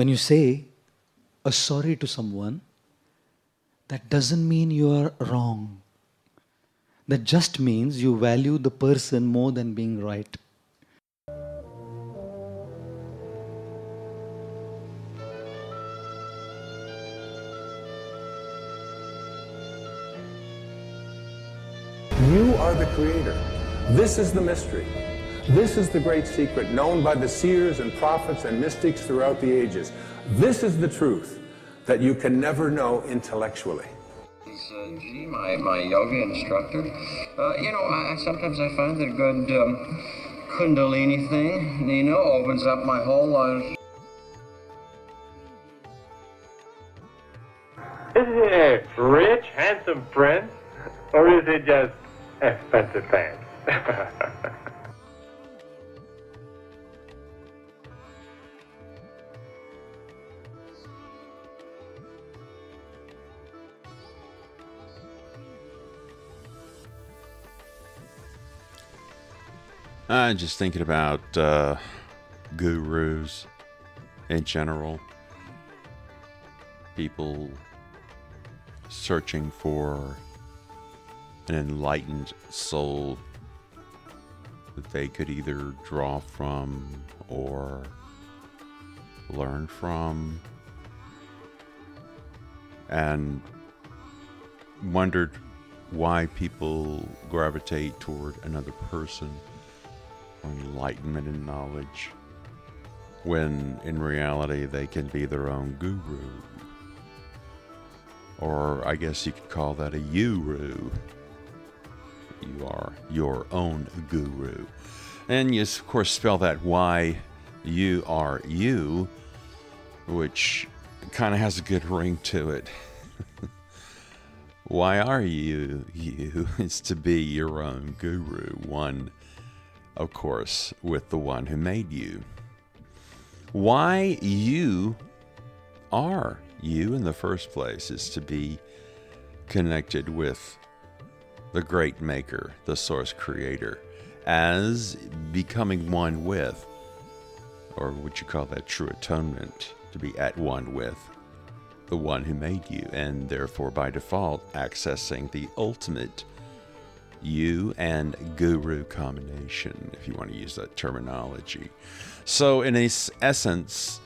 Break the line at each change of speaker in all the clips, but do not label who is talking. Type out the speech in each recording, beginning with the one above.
When you say a sorry to someone, that doesn't mean you are wrong. That just means you value the person more than being right.
You are the creator. This is the mystery. This is the great secret known by the seers and prophets and mystics throughout the ages. This is the truth that you can never know intellectually.
He's uh, G, my, my yoga instructor. Uh, you know, I, sometimes I find that a good um, Kundalini thing, you know, opens up my whole life.
Is it a rich, handsome prince, or is it just expensive pants?
I'm just thinking about uh, gurus in general. People searching for an enlightened soul that they could either draw from or learn from. And wondered why people gravitate toward another person enlightenment and knowledge when in reality they can be their own guru. Or I guess you could call that a uru. You are your own guru. And you, of course, spell that Y U R U, which kind of has a good ring to it. Why are you you? It's to be your own guru, one of course, with the one who made you. Why you are you in the first place is to be connected with the great maker, the source creator, as becoming one with, or would you call that true atonement, to be at one with the one who made you, and therefore by default accessing the ultimate you and guru combination, if you want to use that terminology. So, in essence,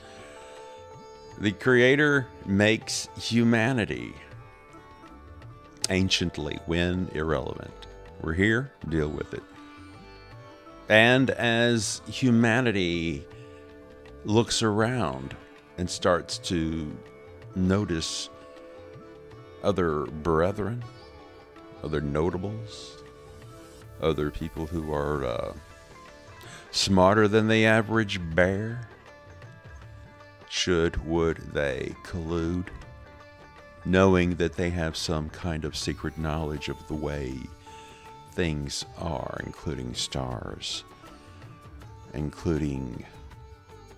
the Creator makes humanity anciently when irrelevant. We're here, deal with it. And as humanity looks around and starts to notice other brethren, other notables, other people who are uh, smarter than the average bear? Should, would they collude, knowing that they have some kind of secret knowledge of the way things are, including stars, including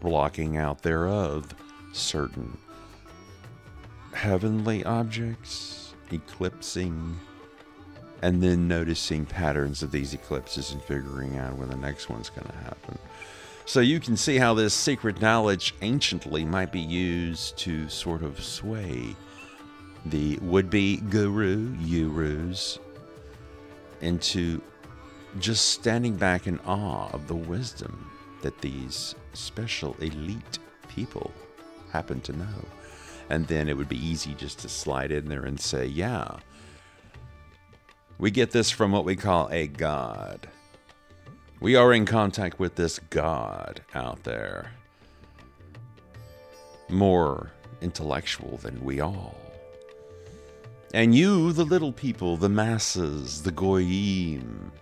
blocking out thereof certain heavenly objects, eclipsing and then noticing patterns of these eclipses and figuring out when the next one's going to happen. So you can see how this secret knowledge anciently might be used to sort of sway the would be guru, urus, into just standing back in awe of the wisdom that these special elite people happen to know. And then it would be easy just to slide in there and say, yeah, we get this from what we call a God. We are in contact with this God out there. More intellectual than we all. And you, the little people, the masses, the goyim,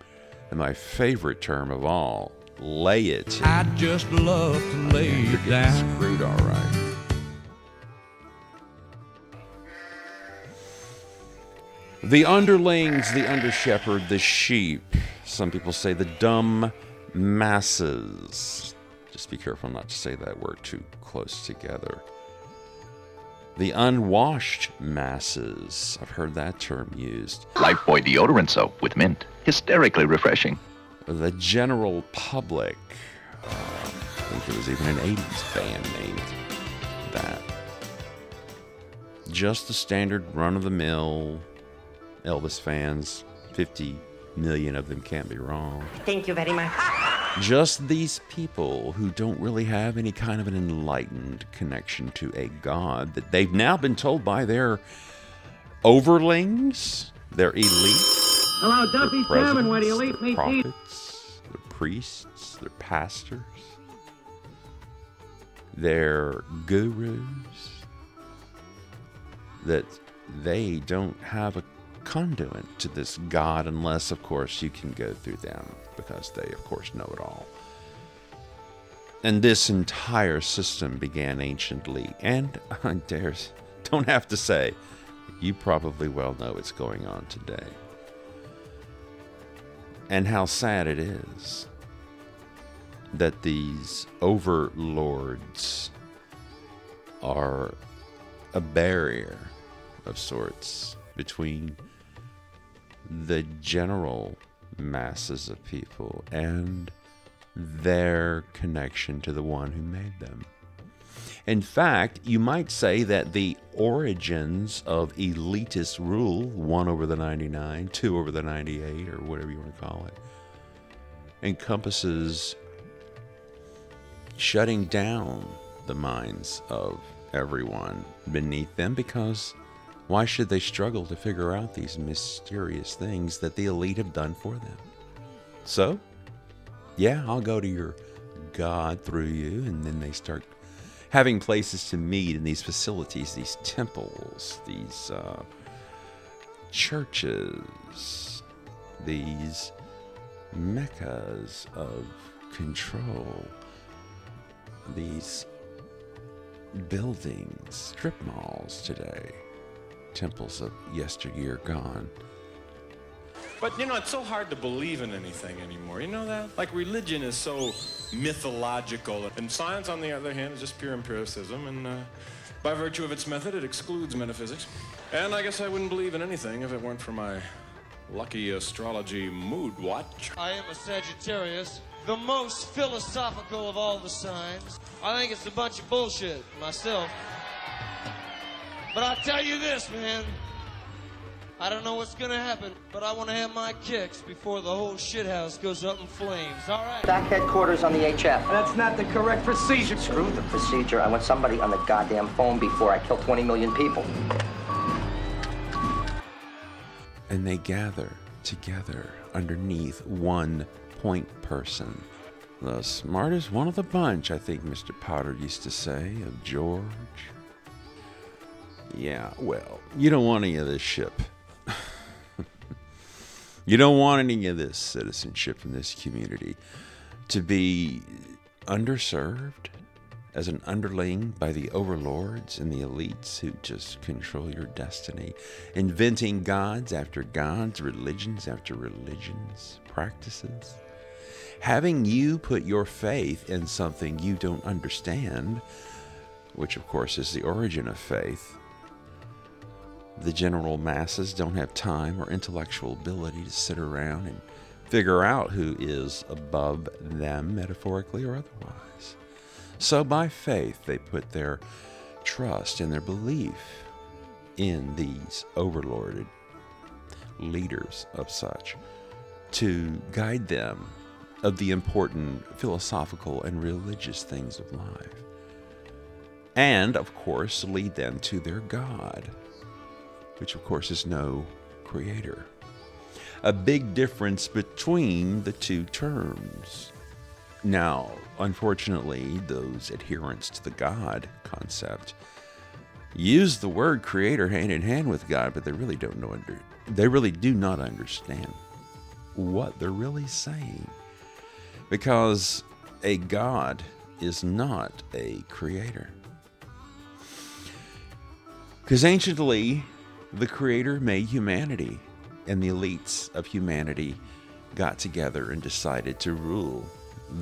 and my favorite term of all, laity.
I'd just love to lay it down.
Screwed, all right. The underlings, the under shepherd, the sheep. Some people say the dumb masses. Just be careful not to say that word too close together. The unwashed masses. I've heard that term used.
Lifebuoy deodorant soap with mint. Hysterically refreshing.
The general public. Uh, I think there was even an 80s band named that. Just the standard run of the mill Elvis fans, 50 million of them can't be wrong.
Thank you very much.
Just these people who don't really have any kind of an enlightened connection to a God that they've now been told by their overlings, their elite,
Hello, Duffy
their
Salmon. Where the
presidents,
elite meet
prophets, their priests, their pastors, their gurus, that they don't have a conduit to this God unless, of course, you can go through them because they, of course, know it all. And this entire system began anciently, and I dare don't have to say, you probably well know what's going on today. And how sad it is that these overlords are a barrier of sorts between the general masses of people and their connection to the one who made them. In fact, you might say that the origins of elitist rule, one over the 99, two over the 98, or whatever you want to call it, encompasses shutting down the minds of everyone beneath them because why should they struggle to figure out these mysterious things that the elite have done for them? So, yeah, I'll go to your God through you, and then they start having places to meet in these facilities, these temples, these uh, churches, these meccas of control, these buildings, strip malls today, temples of yesteryear gone.
But you know, it's so hard to believe in anything anymore. You know that? Like religion is so mythological, and science, on the other hand, is just pure empiricism, and uh, by virtue of its method, it excludes metaphysics. And I guess I wouldn't believe in anything if it weren't for my lucky astrology mood watch.
I am a Sagittarius, the most philosophical of all the signs. I think it's a bunch of bullshit myself. But I'll tell you this, man. I don't know what's gonna happen, but I want to have my kicks before the whole shithouse goes up in flames. All right.
Back headquarters on the HF.
That's not the correct procedure.
Screw the procedure. I want somebody on the goddamn phone before I kill 20 million people.
and they gather together underneath one point person. The smartest one of the bunch, I think Mr. Potter used to say of George. Yeah, well, you don't want any of this ship. you don't want any of this citizenship in this community to be underserved as an underling by the overlords and the elites who just control your destiny, inventing gods after gods, religions after religions, practices. Having you put your faith in something you don't understand, which of course is the origin of faith. The general masses don't have time or intellectual ability to sit around and figure out who is above them, metaphorically or otherwise. So, by faith, they put their trust and their belief in these overlorded leaders of such to guide them of the important philosophical and religious things of life. And, of course, lead them to their God, which, of course, is no creator. A big difference between the two terms. Now, unfortunately, those adherents to the God concept use the word creator hand in hand with God, but they really don't know under they really do not understand what they're really saying. Because a God is not a creator. Because anciently, the creator made humanity, and the elites of humanity got together and decided to rule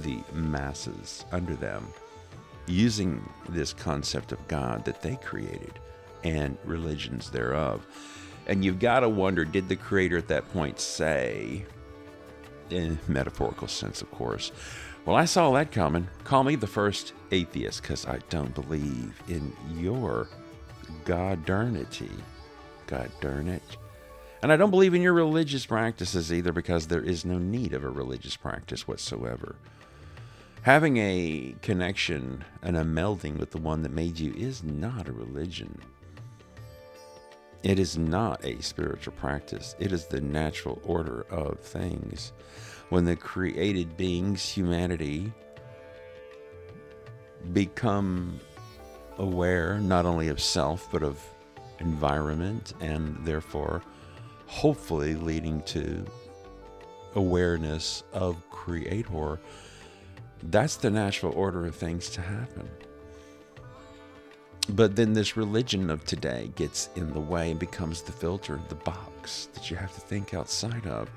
the masses under them using this concept of God that they created and religions thereof. And you've got to wonder did the creator at that point say, in metaphorical sense, of course, Well, I saw that coming. Call me the first atheist because I don't believe in your godernity. God darn it. And I don't believe in your religious practices either because there is no need of a religious practice whatsoever. Having a connection and a melding with the one that made you is not a religion. It is not a spiritual practice. It is the natural order of things. When the created beings, humanity, become aware not only of self but of environment and therefore hopefully leading to awareness of creator that's the natural order of things to happen. But then this religion of today gets in the way and becomes the filter the box that you have to think outside of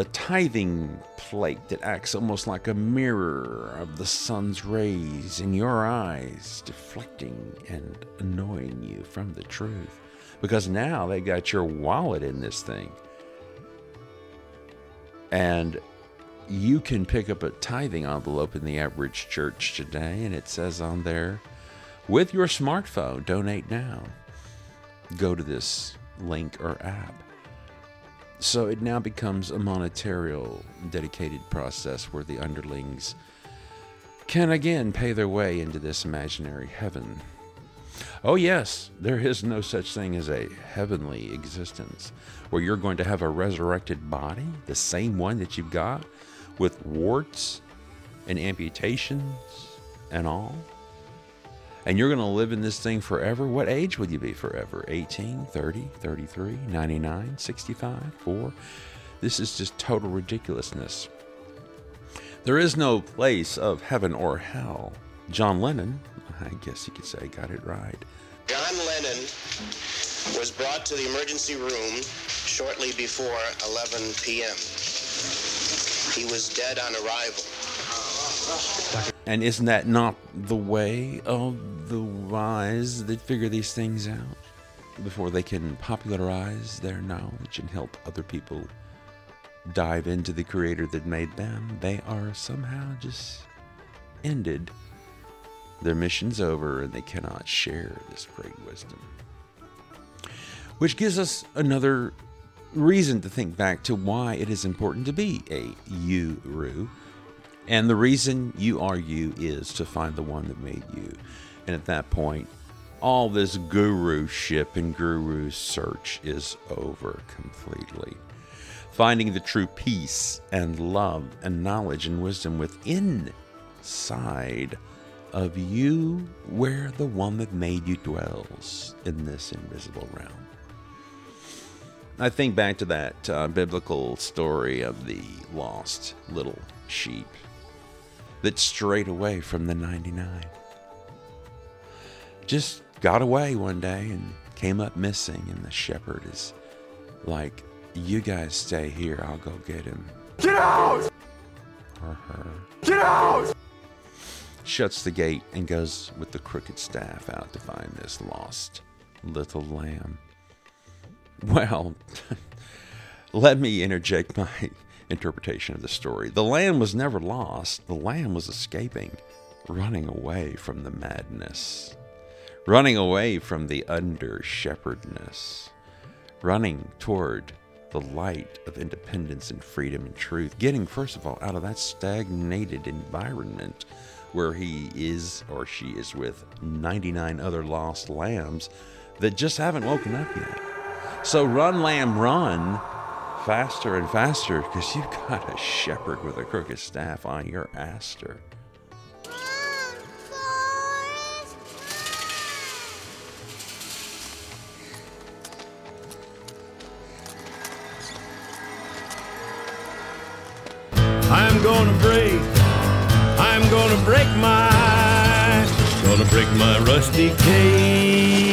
the tithing plate that acts almost like a mirror of the sun's rays in your eyes, deflecting and annoying you from the truth. Because now they got your wallet in this thing. And you can pick up a tithing envelope in the average church today, and it says on there, with your smartphone, donate now. Go to this link or app so it now becomes a monetarial, dedicated process where the underlings can again pay their way into this imaginary heaven. Oh, yes, there is no such thing as a heavenly existence where you're going to have a resurrected body, the same one that you've got, with warts and amputations and all and you're going to live in this thing forever, what age would you be forever? 18, 30, 33, 99, 65, 4? This is just total ridiculousness. There is no place of heaven or hell. John Lennon, I guess you could say, got it right.
John Lennon was brought to the emergency room shortly before 11 p.m. He was dead on arrival.
And isn't that not the way of the wise that figure these things out before they can popularize their knowledge and help other people dive into the creator that made them? They are somehow just ended. Their mission's over and they cannot share this great wisdom. Which gives us another reason to think back to why it is important to be a Uru and the reason you are you is to find the one that made you. And at that point, all this guru ship and guru search is over completely. Finding the true peace and love and knowledge and wisdom within side of you where the one that made you dwells in this invisible realm. I think back to that uh, biblical story of the lost little sheep that strayed away from the 99. Just got away one day and came up missing, and the shepherd is like, You guys stay here, I'll go get him.
Get out!
Or her.
Get out!
Shuts the gate and goes with the crooked staff out to find this lost little lamb. Well, let me interject my interpretation of the story. The lamb was never lost, the lamb was escaping, running away from the madness, running away from the under shepherdness, running toward the light of independence and freedom and truth, getting, first of all, out of that stagnated environment where he is or she is with 99 other lost lambs that just haven't woken up yet. So run, lamb, run faster and faster because you've got a shepherd with a crooked staff on your aster.
I'm gonna break, I'm gonna break my, gonna break my rusty cage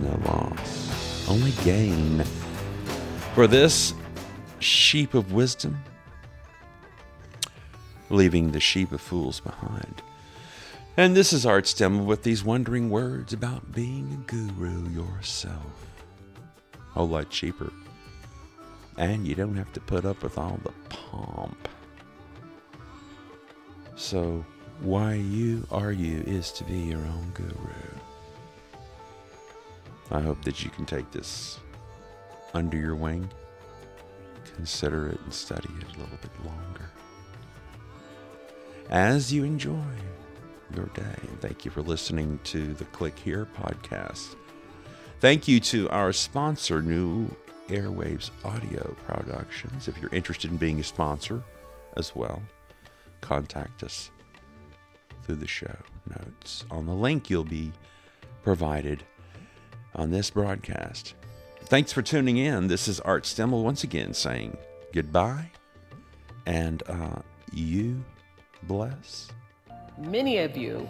No loss, only gain. For this sheep of wisdom, leaving the sheep of fools behind. And this is Art Stemmel with these wondering words about being a guru yourself. A whole lot cheaper. And you don't have to put up with all the pomp. So, why you are you is to be your own guru. I hope that you can take this under your wing, consider it, and study it a little bit longer. As you enjoy your day, and thank you for listening to the Click Here podcast. Thank you to our sponsor, New Airwaves Audio Productions. If you're interested in being a sponsor as well, contact us through the show notes on the link you'll be provided on this broadcast. Thanks for tuning in. This is Art Stemmel once again saying goodbye and uh, you bless.
Many of you,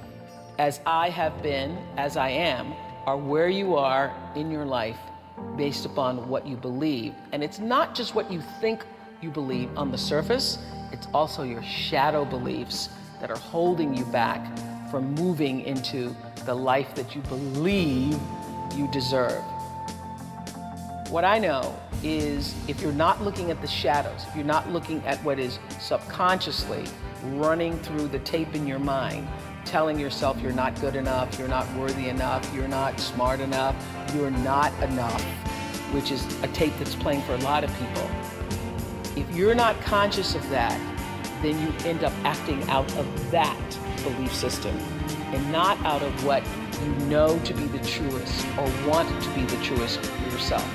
as I have been, as I am, are where you are in your life based upon what you believe. And it's not just what you think you believe on the surface, it's also your shadow beliefs that are holding you back from moving into the life that you believe you deserve. What I know is if you're not looking at the shadows, if you're not looking at what is subconsciously running through the tape in your mind, telling yourself you're not good enough, you're not worthy enough, you're not smart enough, you're not enough, which is a tape that's playing for a lot of people. If you're not conscious of that, then you end up acting out of that belief system and not out of what you know to be the truest or want to be the truest for yourself.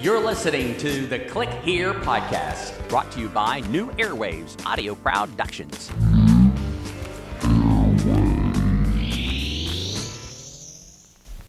You're listening to the Click Here podcast, brought to you by New Airwaves Audio Productions.